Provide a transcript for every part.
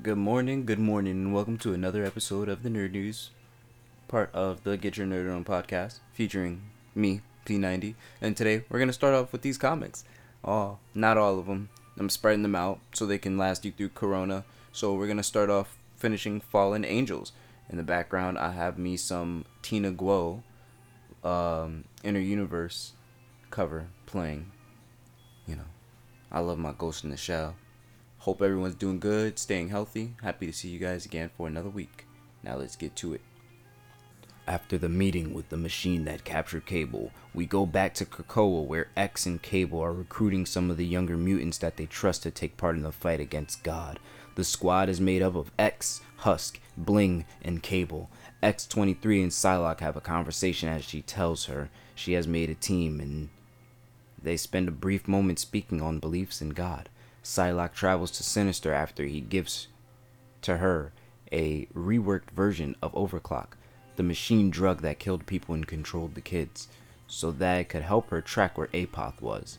Good morning, good morning, and welcome to another episode of the Nerd News, part of the Get Your Nerd On podcast, featuring me, P90. And today we're gonna start off with these comics. Oh, not all of them. I'm spreading them out so they can last you through Corona. So we're gonna start off finishing Fallen Angels. In the background, I have me some Tina Guo, um, Inner Universe cover playing. You know, I love my Ghost in the Shell. Hope everyone's doing good, staying healthy. Happy to see you guys again for another week. Now let's get to it. After the meeting with the machine that captured Cable, we go back to Krakoa where X and Cable are recruiting some of the younger mutants that they trust to take part in the fight against God. The squad is made up of X, Husk, Bling, and Cable. X23 and Psylocke have a conversation as she tells her she has made a team and they spend a brief moment speaking on beliefs in God. Psylocke travels to Sinister after he gives to her a reworked version of Overclock, the machine drug that killed people and controlled the kids, so that it could help her track where Apoth was.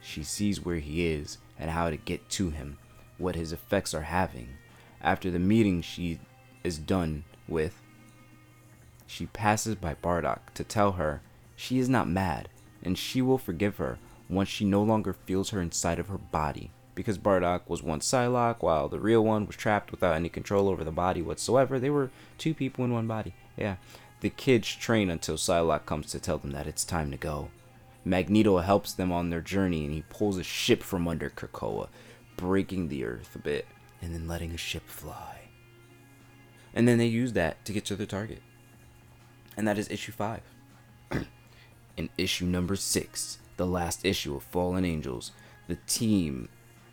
She sees where he is and how to get to him, what his effects are having. After the meeting she is done with, she passes by Braddock to tell her she is not mad and she will forgive her once she no longer feels her inside of her body because Braddock was once Psylocke, while the real one was trapped without any control over the body whatsoever. They were two people in one body. Yeah. The kids train until Psylocke comes to tell them that it's time to go. Magneto helps them on their journey and he pulls a ship from under Krakoa, breaking the earth a bit, and then letting a ship fly. And then they use that to get to their target. And that is issue 5. in issue number 6, the last issue of Fallen Angels, the team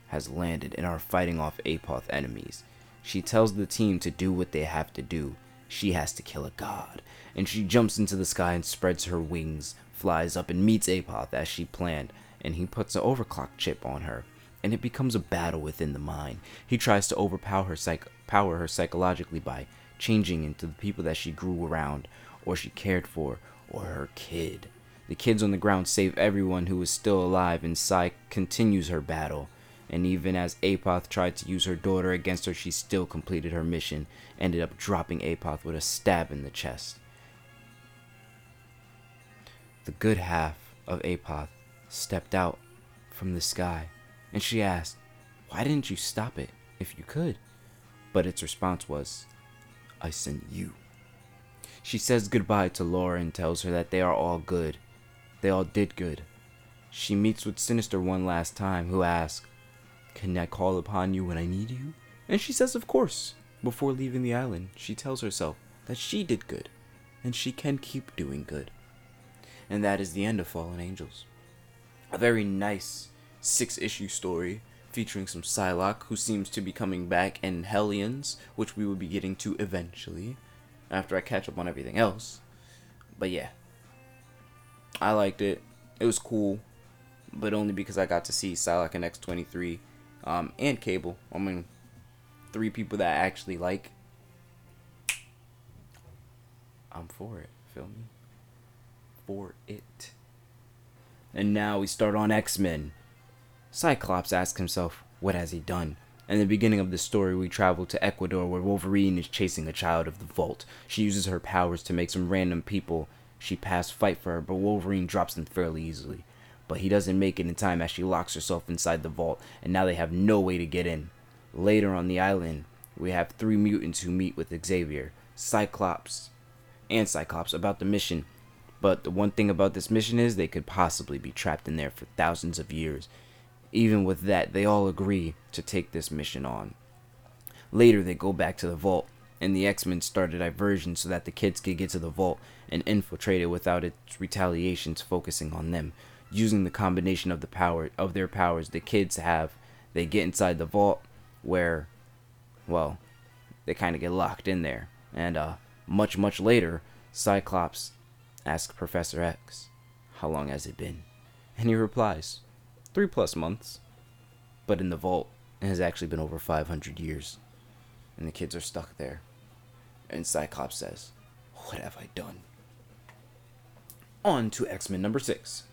has landed and are fighting off Apoth enemies. She tells the team to do what they have to do. She has to kill a god. And she jumps into the sky and spreads her wings, flies up and meets Apoth as she planned, and he puts an overclock chip on her. And it becomes a battle within the mind. He tries to overpower her, psych- power her psychologically by changing into the people that she grew around, or she cared for, or her kid. The kids on the ground save everyone who is still alive, and Psy continues her battle and even as Apoth tried to use her daughter against her, she still completed her mission, ended up dropping Apoth with a stab in the chest. The good half of Apoth stepped out from the sky, and she asked, Why didn't you stop it if you could? But its response was, I sent you. She says goodbye to Laura and tells her that they are all good. They all did good. She meets with Sinister one last time, who asks, can I call upon you when I need you? And she says, Of course. Before leaving the island, she tells herself that she did good, and she can keep doing good. And that is the end of Fallen Angels. A very nice six issue story featuring some Psylocke, who seems to be coming back, and Hellions, which we will be getting to eventually, after I catch up on everything else. But yeah, I liked it. It was cool, but only because I got to see Psylocke and X23 um, and Cable. I mean, three people that I actually like. I'm for it. Feel me? For it. And now we start on X Men. Cyclops asks himself, what has he done? In the beginning of the story, we travel to Ecuador where Wolverine is chasing a child of the Vault. She uses her powers to make some random people she passed fight for her, but Wolverine drops them fairly easily but he doesn't make it in time as she locks herself inside the vault, and now they have no way to get in. Later on the island, we have three mutants who meet with Xavier, Cyclops, and Cyclops about the mission. But the one thing about this mission is they could possibly be trapped in there for thousands of years. Even with that, they all agree to take this mission on. Later, they go back to the vault, and the X Men start a diversion so that the kids could get to the vault and infiltrate it without its retaliations focusing on them using the combination of the power of their powers the kids have they get inside the vault where well they kind of get locked in there. And uh much much later cyclops asks professor x how long has it been? And he replies three plus months. But in the vault it has actually been over 500 years. And the kids are stuck there. And cyclops says what have i done? On to x-men number six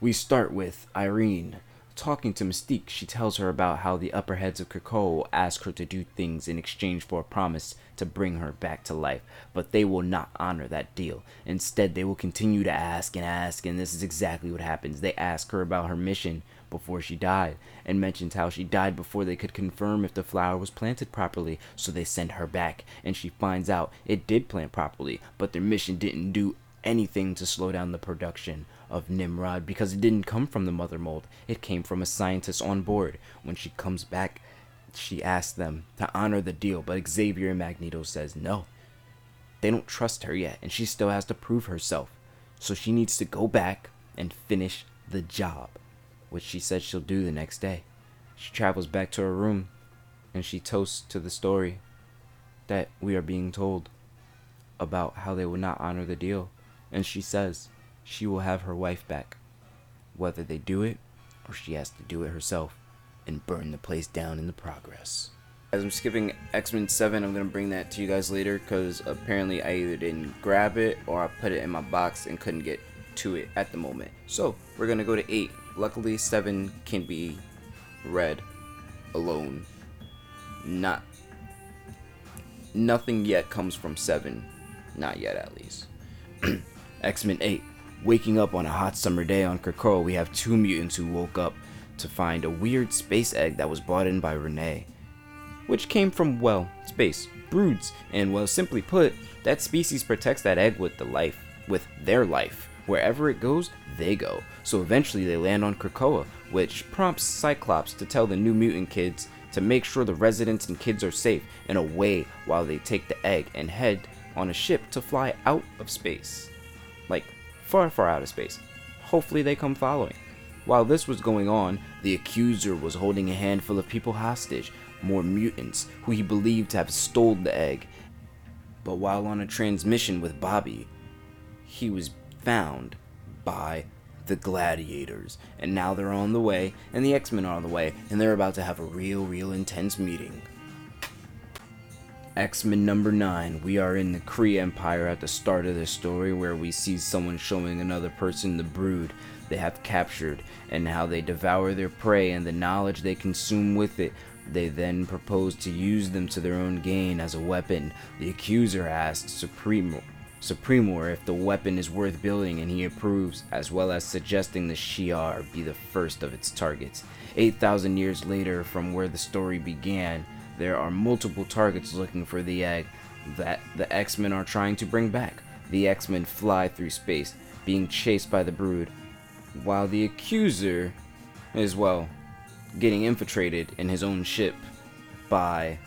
we start with Irene talking to Mystique, she tells her about how the upper heads of Krakoa will ask her to do things in exchange for a promise to bring her back to life, but they will not honor that deal. Instead, they will continue to ask and ask, and this is exactly what happens. They ask her about her mission before she died, and mentions how she died before they could confirm if the flower was planted properly, so they send her back, and she finds out it did plant properly, but their mission didn't do anything to slow down the production of Nimrod because it didn't come from the mother mold. It came from a scientist on board. When she comes back, she asks them to honor the deal, but Xavier and Magneto says no. They don't trust her yet, and she still has to prove herself. So she needs to go back and finish the job, which she said she'll do the next day. She travels back to her room and she toasts to the story that we are being told about how they would not honor the deal. And she says, she will have her wife back. Whether they do it or she has to do it herself and burn the place down in the progress. As I'm skipping X Men 7, I'm to bring that to you guys later because apparently I either didn't grab it or I put it in my box and couldn't get to it at the moment. So we're to go to 8. Luckily, 7 can be read alone. Not. Nothing yet comes from 7. Not yet, at least. X Men 8. Waking up on a hot summer day on Krakoa, we have two mutants who woke up to find a weird space egg that was brought in by Renee, which came from, well, space, broods, and well, simply put, that species protects that egg with the life, with their life. Wherever it goes, they go. So eventually they land on Krakoa, which prompts Cyclops to tell the new mutant kids to make sure the residents and kids are safe and away while they take the egg and head on a ship to fly out of space. Like far, far out of space. Hopefully, they come following. While this was going on, the accuser was holding a handful of people hostage, more mutants who he believed to have stolen the egg. But while on a transmission with Bobby, he was found by the gladiators. And now they're on the way, and the X Men are on the way, and they're about to have a real, real intense meeting. X Men number 9. We are in the Kree Empire at the start of the story where we see someone showing another person the brood they have captured and how they devour their prey and the knowledge they consume with it. They then propose to use them to their own gain as a weapon. The accuser asks Supremo, Supremor if the weapon is worth building and he approves, as well as suggesting the Shi'ar be the first of its targets. 8,000 years later from where the story began, there are multiple targets looking for the egg that the X-Men are trying to bring back. The X-Men fly through space, being chased by the Brood, while the Accuser is, well, getting infiltrated in his own ship by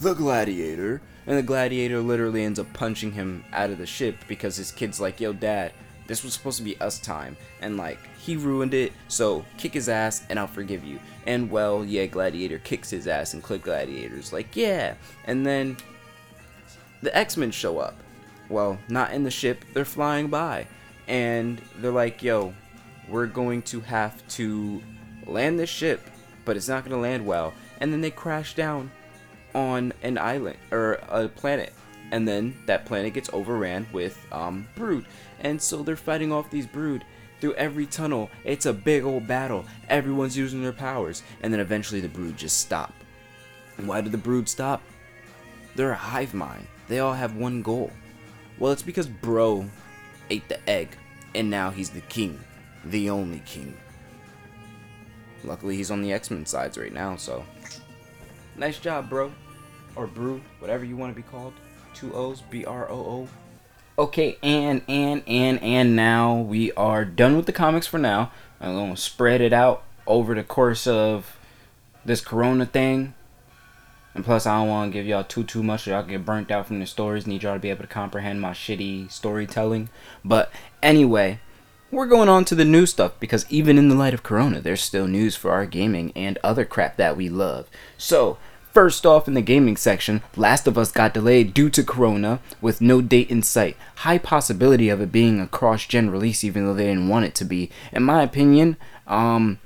the Gladiator. And the Gladiator literally ends up punching him out of the ship because his kid's like, yo, dad, this was supposed to be us time. And like, he ruined it, so kick his ass and I'll forgive you. And well, yeah, Gladiator kicks his ass and Kid Gladiator's like, yeah. And then the X Men show up. Well, not in the ship, they're flying by. And they're like, yo, we're going to have to land this ship, but it's not going to land well. And then they crash down on an island or a planet. And then that planet gets overran with um, brood. And so they're fighting off these brood through every tunnel. It's a big old battle. Everyone's using their powers. And then eventually the brood just stop. And why did the brood stop? They're a hive mind. They all have one goal. Well, it's because Broo ate the egg. And now he's the king. The only king. Luckily, he's on the X Men sides right now, so. Nice job, bro. Or Broo, whatever you want to be called. Two O's, B R O O. Okay, and and and and now we are done with the comics for now. I'm gonna spread it out over the course of this Corona thing. And plus, I don't want to give y'all too too much. so Y'all get burnt out from the stories. Need y'all to be able to comprehend my shitty storytelling. But anyway, we're going on to the new stuff because even in the light of Corona, there's still news for our gaming and other crap that we love. So First off, in the gaming section, Last of Us got delayed due to Corona with no date in sight. High possibility of it being a cross gen release, even though they didn't want it to be. In my opinion, um,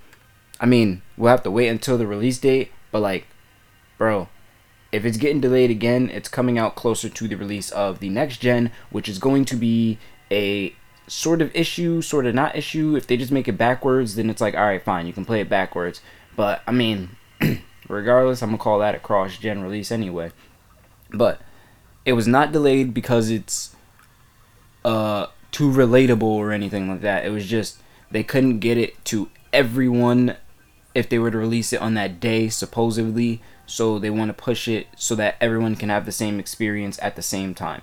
I mean, we'll have to wait until the release date, but like, bro, if it's getting delayed again, it's coming out closer to the release of the next gen, which is going to be a sort of issue, sort of not issue. If they just make it backwards, then it's like, all right, fine, you can play it backwards. But I mean, regardless, I'm gonna call that a cross gen release anyway. But it was not delayed because it's uh too relatable or anything like that. It was just they couldn't get it to everyone if they were to release it on that day supposedly so they want to push it so that everyone can have the same experience at the same time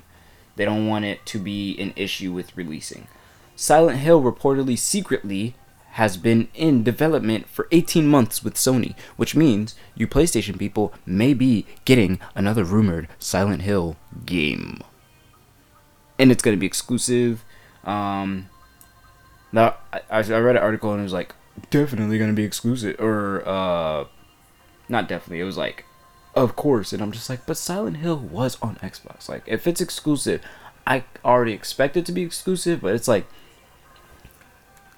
they don't want it to be an issue with releasing silent hill reportedly secretly has been in development for 18 months with sony which means you playstation people may be getting another rumored silent hill game. And it's going to be exclusive. Um now I, I read an article and it was like definitely gonna be exclusive or uh not definitely it was like of course. And i'm just like but silent hill was on xbox. Like if it's exclusive i already expect it to be exclusive but it's like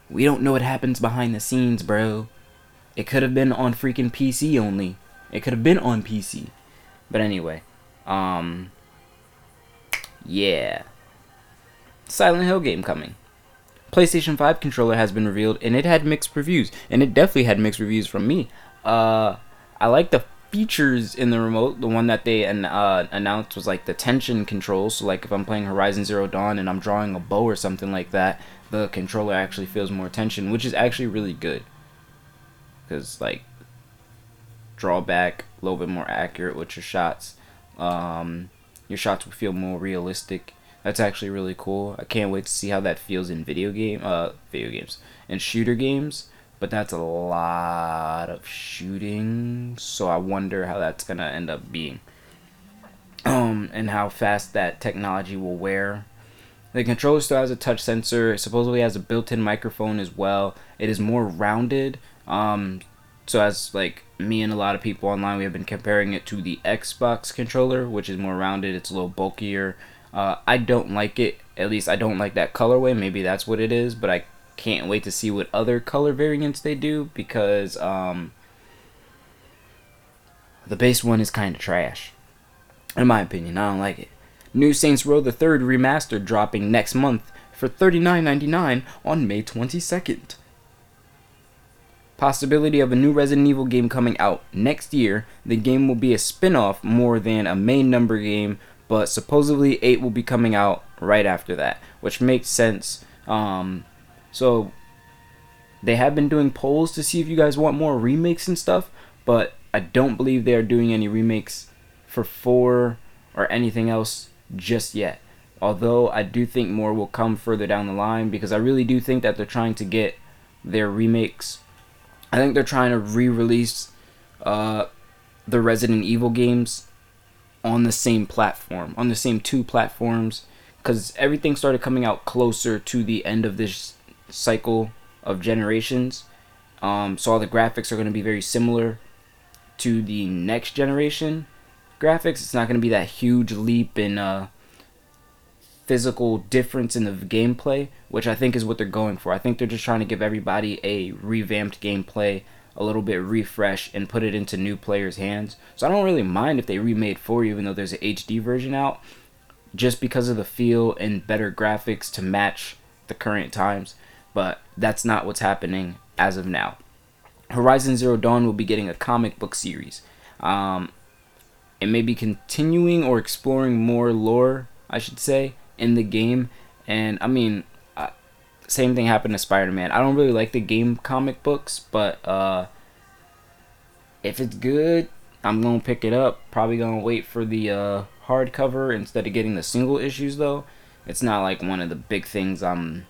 we don't know what happens behind the scenes bro it could have been on freaking pc only it could have been on pc but anyway um yeah silent hill game coming PlayStation 5 controller has been revealed and it had mixed reviews. And it definitely had mixed reviews from me. Uh, I like the features in the remote. The one that they uh, announced was like the tension control. So, like if I'm playing Horizon Zero Dawn and I'm drawing a bow or something like that, the controller actually feels more tension, which is actually really good. Because, like, drawback, a little bit more accurate with your shots. Um, your shots will feel more realistic that's actually really cool. I can't wait to see how that feels in video game, uh, video games and shooter games. But that's a lot of shooting, so I wonder how that's gonna end up being. Um, and how fast that technology will wear. The controller still has a touch sensor. It supposedly has a built-in microphone as well. It is more rounded. Um, so as like me and a lot of people online, we have been comparing it to the Xbox controller, which is more rounded. It's a little bulkier. Uh, I don't like it. At least I don't like that colorway. Maybe that's what it is. But I can't wait to see what other color variants they do because um, the base one is kind of trash. In my opinion, I don't like it. New Saints Row the Third remastered dropping next month for $39.99 on May 22nd. Possibility of a new Resident Evil game coming out next year. The game will be a spin off more than a main number game but supposedly 8 will be coming out right after that, which makes sense. Um, so they have been doing polls to see if you guys want more remakes and stuff, but I don't believe they are doing any remakes for 4 or anything else just yet. Although I do think more will come further down the line because I really do think that they're trying to get their remakes. I think they're trying to re release uh, the Resident Evil games on the same platform, on the same two platforms, because everything started coming out closer to the end of this cycle of generations. Um, so all the graphics are going to be very similar to the next generation graphics. It's not going to be that huge leap in uh, physical difference in the gameplay, which I think is what they're going for. I think they're just trying to give everybody a revamped gameplay a little bit refresh and put it into new players' hands. So I don't really mind if they remade 4 even though there's an HD version out just because of the feel and better graphics to match the current times, but that's not what's happening as of now. Horizon Zero Dawn will be getting a comic book series. Um, it may be continuing or exploring more lore, I should say, in the game. And I mean, same thing happened to Spider-Man. I don't really like the game comic books, but uh, if it's good, I'm gonna pick it up. Probably gonna wait for the uh, hardcover instead of getting the single issues though. It's not like one of the big things I'm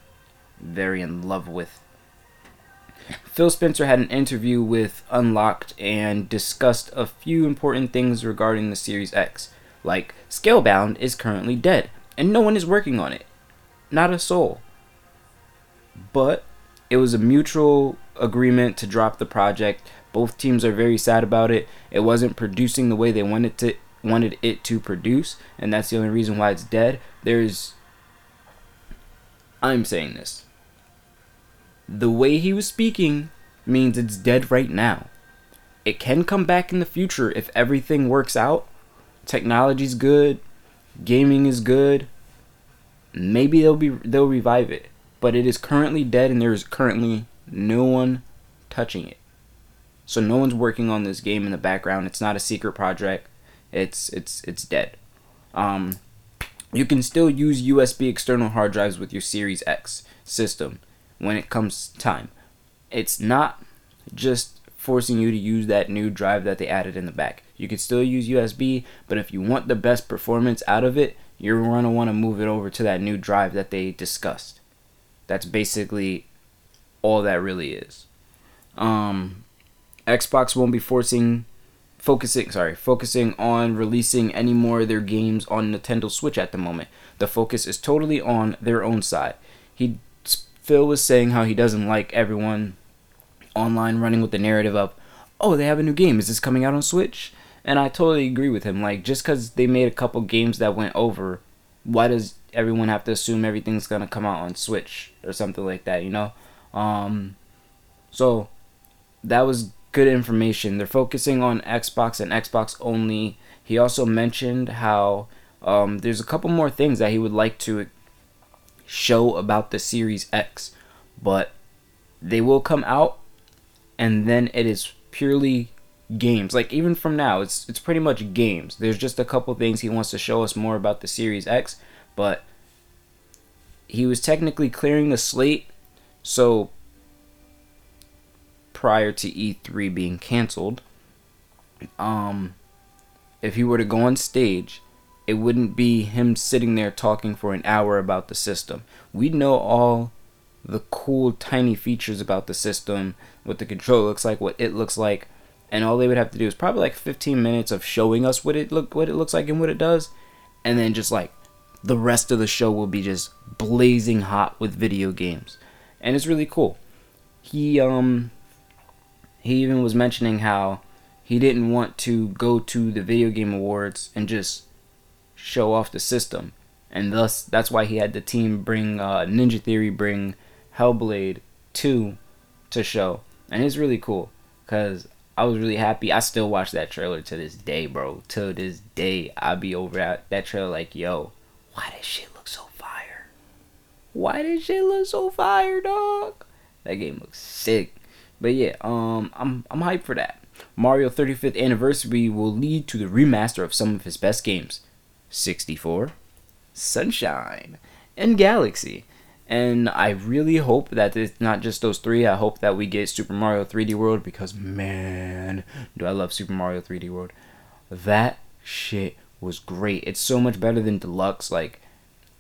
very in love with. Phil Spencer had an interview with Unlocked and discussed a few important things regarding the Series X, like Scalebound is currently dead and no one is working on it. Not a soul but it was a mutual agreement to drop the project. Both teams are very sad about it. It wasn't producing the way they wanted to wanted it to produce, and that's the only reason why it's dead. There's I'm saying this. The way he was speaking means it's dead right now. It can come back in the future if everything works out. Technology's good, gaming is good. Maybe they'll be they'll revive it but it is currently dead and there is currently no one touching it. So no one's working on this game in the background. It's not a secret project. It's it's it's dead. Um, you can still use USB external hard drives with your Series X system when it comes time. It's not just forcing you to use that new drive that they added in the back. You can still use USB, but if you want the best performance out of it, you're going to want to move it over to that new drive that they discussed. That's basically all that really is. Um, Xbox won't be forcing focusing sorry focusing on releasing any more of their games on Nintendo Switch at the moment. The focus is totally on their own side. He Phil was saying how he doesn't like everyone online running with the narrative of, "Oh, they have a new game. Is this coming out on Switch?" And I totally agree with him. Like just cuz they made a couple games that went over, why does everyone have to assume everything's going to come out on Switch or something like that, you know? Um so that was good information. They're focusing on Xbox and Xbox only. He also mentioned how um, there's a couple more things that he would like to show about the Series X, but they will come out, and then it is purely games. Like even from now, it's it's pretty much games. There's just a couple things he wants to show us more about the Series X, but he was technically clearing the slate, so prior to E3 being canceled, um, if he were to go on stage, it wouldn't be him sitting there talking for an hour about the system. We'd know all the cool tiny features about the system, what the control looks like, what it looks like, and all they would have to do is probably like 15 minutes of showing us what it look what it looks like and what it does, and then just like the rest of the show will be just blazing hot with video games. And it's really cool. He um he even was mentioning how he didn't want to go to the video game awards and just show off the system. And thus that's why he had the team bring uh, ninja theory bring hellblade 2 to show. And it's really cool because i was really happy. I still watch that trailer to this day bro. To this day i be over at that trailer like yo why does shit look so fire? Why does shit look so fire dog? That game looks sick. But yeah, um, I'm I'm hyped for that. Mario 35th anniversary will lead to the remaster of some of his best games, 64, Sunshine, and Galaxy. And I really hope that it's not just those three. I hope that we get Super Mario 3D World because man, do I love Super Mario 3D World. That shit was great. It's so much better than Deluxe. Like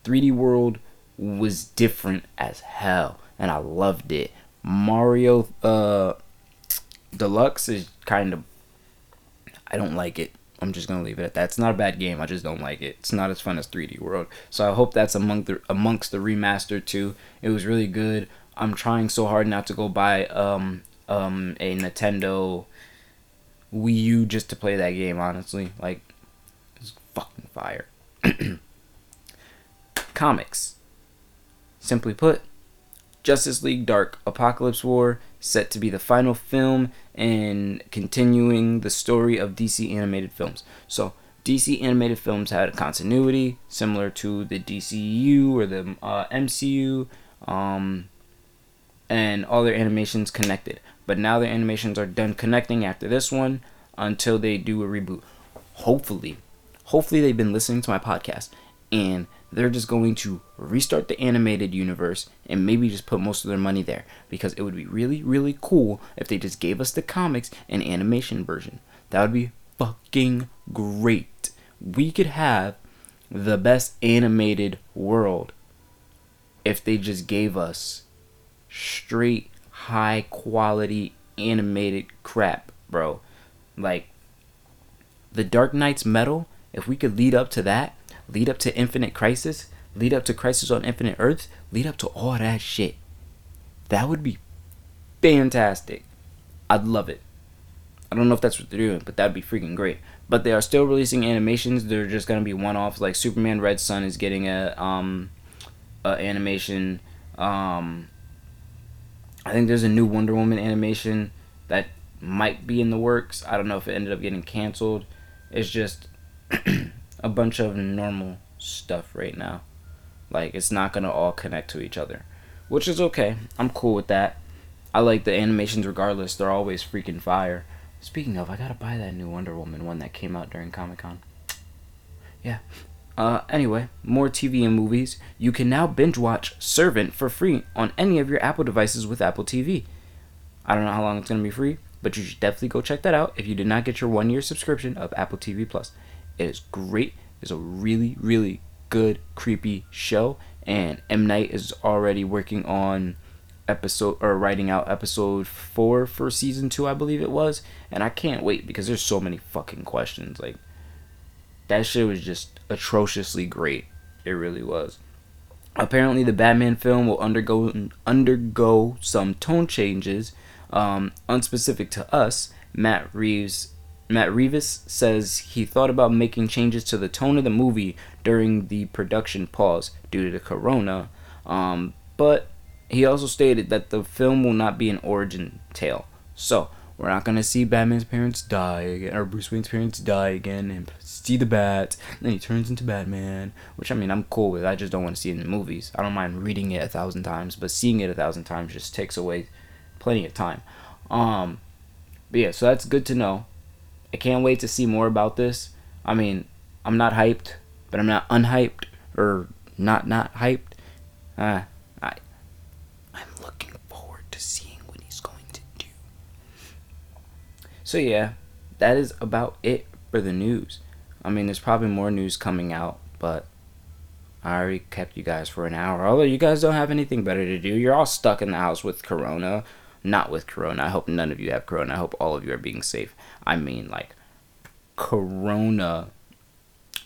3D World was different as hell and I loved it. Mario uh, Deluxe is kind of I don't like it. I'm just gonna leave it at that. It's not a bad game. I just don't like it. It's not as fun as 3D World. So I hope that's among the amongst the remaster too. It was really good. I'm trying so hard not to go buy um um a Nintendo Wii U just to play that game. Honestly, like it's fucking fire. Comics. Simply put, Justice League Dark Apocalypse War, set to be the final film and continuing the story of DC animated films. So, DC animated films had a continuity similar to the DCU or the uh, MCU, um, and all their animations connected. But now their animations are done connecting after this one until they do a reboot. Hopefully, hopefully they've been listening to my podcast and they're just going to restart the animated universe and maybe just put most of their money there because it would be really really cool if they just gave us the comics and animation version. That would be fucking great. We could have the best animated world if they just gave us straight high quality animated crap bro. Like the dark nights metal if we could lead up to that lead up to Infinite Crisis, lead up to Crisis on Infinite Earths, lead up to all that shit. That would be fantastic. I'd love it. I don't know if that's what they're doing, but that'd be freaking great. But they are still releasing animations. They're just gonna be one-offs. Like Superman Red Sun is getting a um, a animation. Um, I think there's a new Wonder Woman animation that might be in the works. I don't know if it ended up getting canceled. It's just a bunch of normal stuff right now. Like it's not gonna all connect to each other, which is okay. I'm cool with that. I like the animations regardless. They're always freaking fire. Speaking of, I gotta buy that new Wonder Woman one that came out during Comic Con. Yeah. Uh, anyway, more TV and movies. You can now binge watch Servant for free on any of your Apple devices with Apple TV. I don't know how long it's gonna be free, but you should definitely go check that out if you did not get your one year subscription of Apple TV Plus. It is great. It's a really, really good, creepy show, and M Night is already working on episode or writing out episode four for season two, I believe it was, and I can't wait because there's so many fucking questions. Like that shit was just atrociously great. It really was. Apparently, the Batman film will undergo undergo some tone changes, um, unspecific to us. Matt Reeves Matt Reeves says he thought about making changes to the tone of the movie during the production pause due to the corona, um, but he also stated that the film will not be an origin tale. So, we're not gonna see Batman's parents die again, or Bruce Wayne's parents die again, and see the bat. then he turns into Batman, which I mean I'm cool with. I just don't want to see it in the movies. I don't mind reading it a thousand times, but seeing it a thousand times just takes away plenty of time. Um, but yeah, so that's good to know. I can't wait to see more about this. I mean, I'm not hyped, but I'm not unhyped or not not hyped. Uh, I I'm looking forward to seeing what he's going to do. So yeah, that is about it for the news. I mean, there's probably more news coming out, but I already kept you guys for an hour. Although you guys don't have anything better to do, you're all stuck in the house with Corona not with corona. I hope none of you have corona. I hope all of you are being safe. I mean, like, corona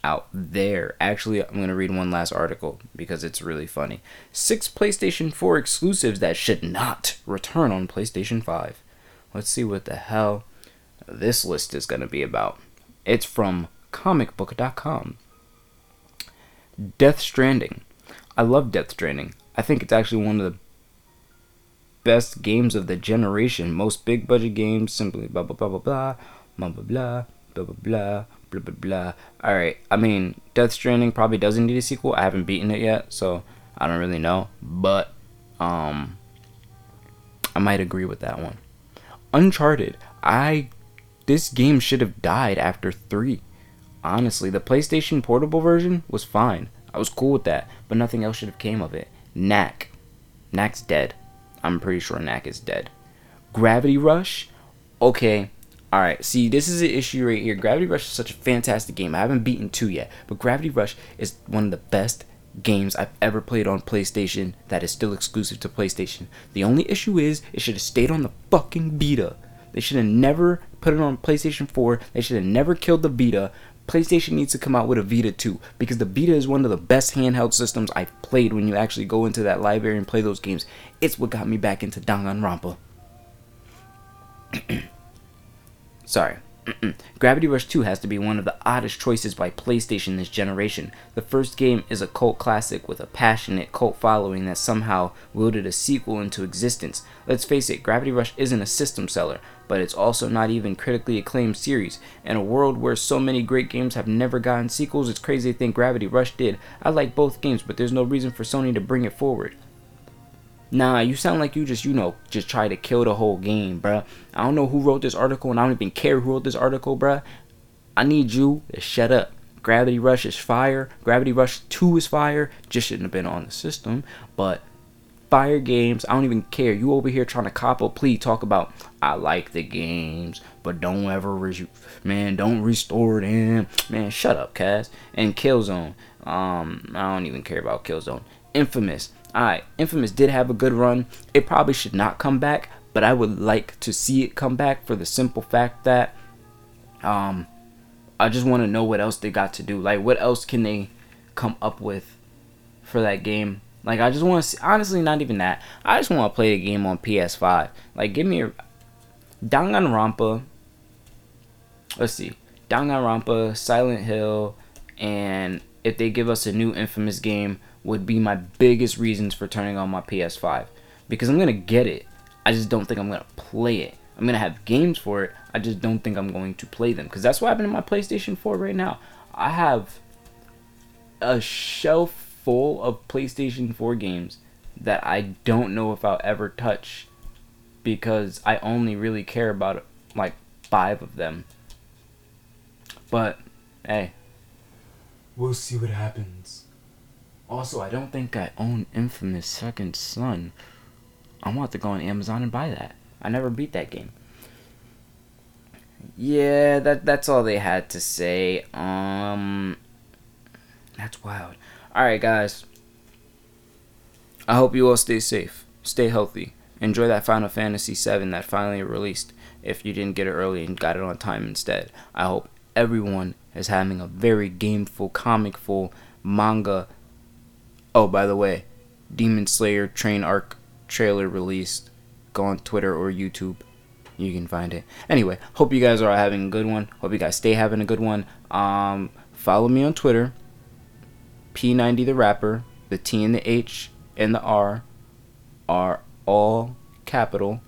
out there. Actually, I'm going to read one last article because it's really funny. Six PlayStation 4 exclusives that should not return on PlayStation 5. Let's see what the hell this list is going to be about. It's from comicbook.com. Death Stranding. I love Death Stranding. I think it's actually one of the best games of the generation, most big budget games, simply blah blah blah blah blah, blah blah blah, blah blah blah, blah blah blah. All right, I mean, Death Stranding probably doesn't need a sequel. I haven't beaten it yet, so I don't really know, but um, I might agree with that one. Uncharted, I this game should have died after three. Honestly, the PlayStation Portable version was fine. I was cool with that, but nothing else should have came of it. Knack, Knack's dead. I'm pretty sure Knack is dead. Gravity Rush, okay. All right, see, this is an issue right here. Gravity Rush is such a fantastic game. I haven't beaten two yet, but Gravity Rush is one of the best games I've ever played on PlayStation that is still exclusive to PlayStation. The only issue is it should have stayed on the fucking Vita. They should have never put it on PlayStation 4. They should have never killed the Vita. PlayStation needs to come out with a Vita 2 because the Vita is one of the best handheld systems I've played when you actually go into that library and play those games. It's what got me back into Danganronpa. Sorry. Gravity Rush 2 has to be one of the oddest choices by PlayStation this generation. The first game is a cult classic with a passionate cult following that somehow wielded a sequel into existence. Let's face it, Gravity Rush isn't a system seller, but it's also not even critically acclaimed series. In a world where so many great games have never gotten sequels, it's crazy to think Gravity Rush did. I like both games, but there's no reason for Sony to bring it forward. Nah, you sound like you just, you know, just try to kill the whole game, bruh. I don't know who wrote this article, and I don't even care who wrote this article, bruh. I need you to shut up. Gravity Rush is fire. Gravity Rush 2 is fire. Just shouldn't have been on the system. But fire games, I don't even care. You over here trying to cop a plea, talk about, I like the games, but don't ever, man, don't restore them. Man, shut up, Cass. And Killzone. Um, I don't even care about Killzone. Infamous. Alright, Infamous did have a good run. It probably should not come back, but I would like to see it come back for the simple fact that um I just want to know what else they got to do. Like what else can they come up with for that game? Like I just want to honestly not even that. I just want to play the game on PS5. Like give me a Danganronpa. Let's see. Danganronpa, Silent Hill, and if they give us a new Infamous game, would be my biggest reasons for turning on my PS5 because I'm gonna get it. I just don't think I'm gonna play it. I'm gonna have games for it. I just don't think I'm going to play them because that's what happened in my PlayStation 4 right now. I have a shelf full of PlayStation 4 games that I don't know if I'll ever touch because I only really care about like five of them. But hey, we'll see what happens. Also, I don't think I own Infamous Second Son. I want to go on Amazon and buy that. I never beat that game. Yeah, that that's all they had to say. Um that's wild. All right, guys. I hope you all stay safe, stay healthy, enjoy that Final Fantasy VII that finally released. If you didn't get it early and got it on time instead, I hope everyone is having a very gameful, comicful manga. Oh, by the way, Demon Slayer Train Arc trailer released. Go on Twitter or YouTube. You can find it. Anyway, hope you guys are having a good one. Hope you guys stay having a good one. Um, follow me on Twitter. P90 the rapper. The T and the H and the R are all capital.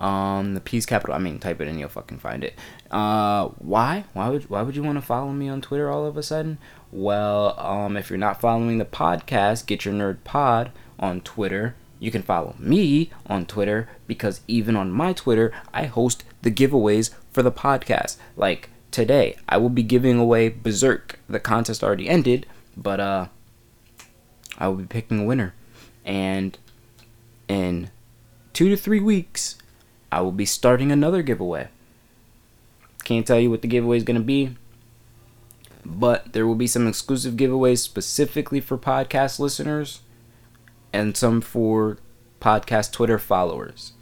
Um, the P's capital. I mean, type it in, you'll fucking find it. Uh, why? Why would Why would you want to follow me on Twitter all of a sudden? Well, um, if you're not following the podcast, get your nerd pod on Twitter. You can follow me on Twitter because even on my Twitter, I host the giveaways for the podcast. Like today, I will be giving away Berserk. The contest already ended, but uh, I will be picking a winner, and in two to three weeks, I will be starting another giveaway. Can't tell you what the giveaway is going to be, but there will be some exclusive giveaways specifically for podcast listeners and some for podcast Twitter followers.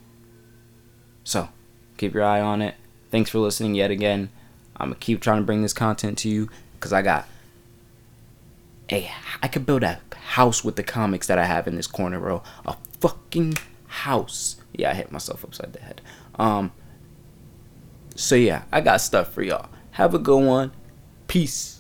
So, keep your eye on it. Thanks for listening yet again. I'm gonna keep trying to bring this content to you because I got a I could build a house with the comics that I have in this corner, bro. A fucking house. Yeah, I hit myself upside the head. Um. So yeah, I got stuff for y'all. Have a good one. Peace.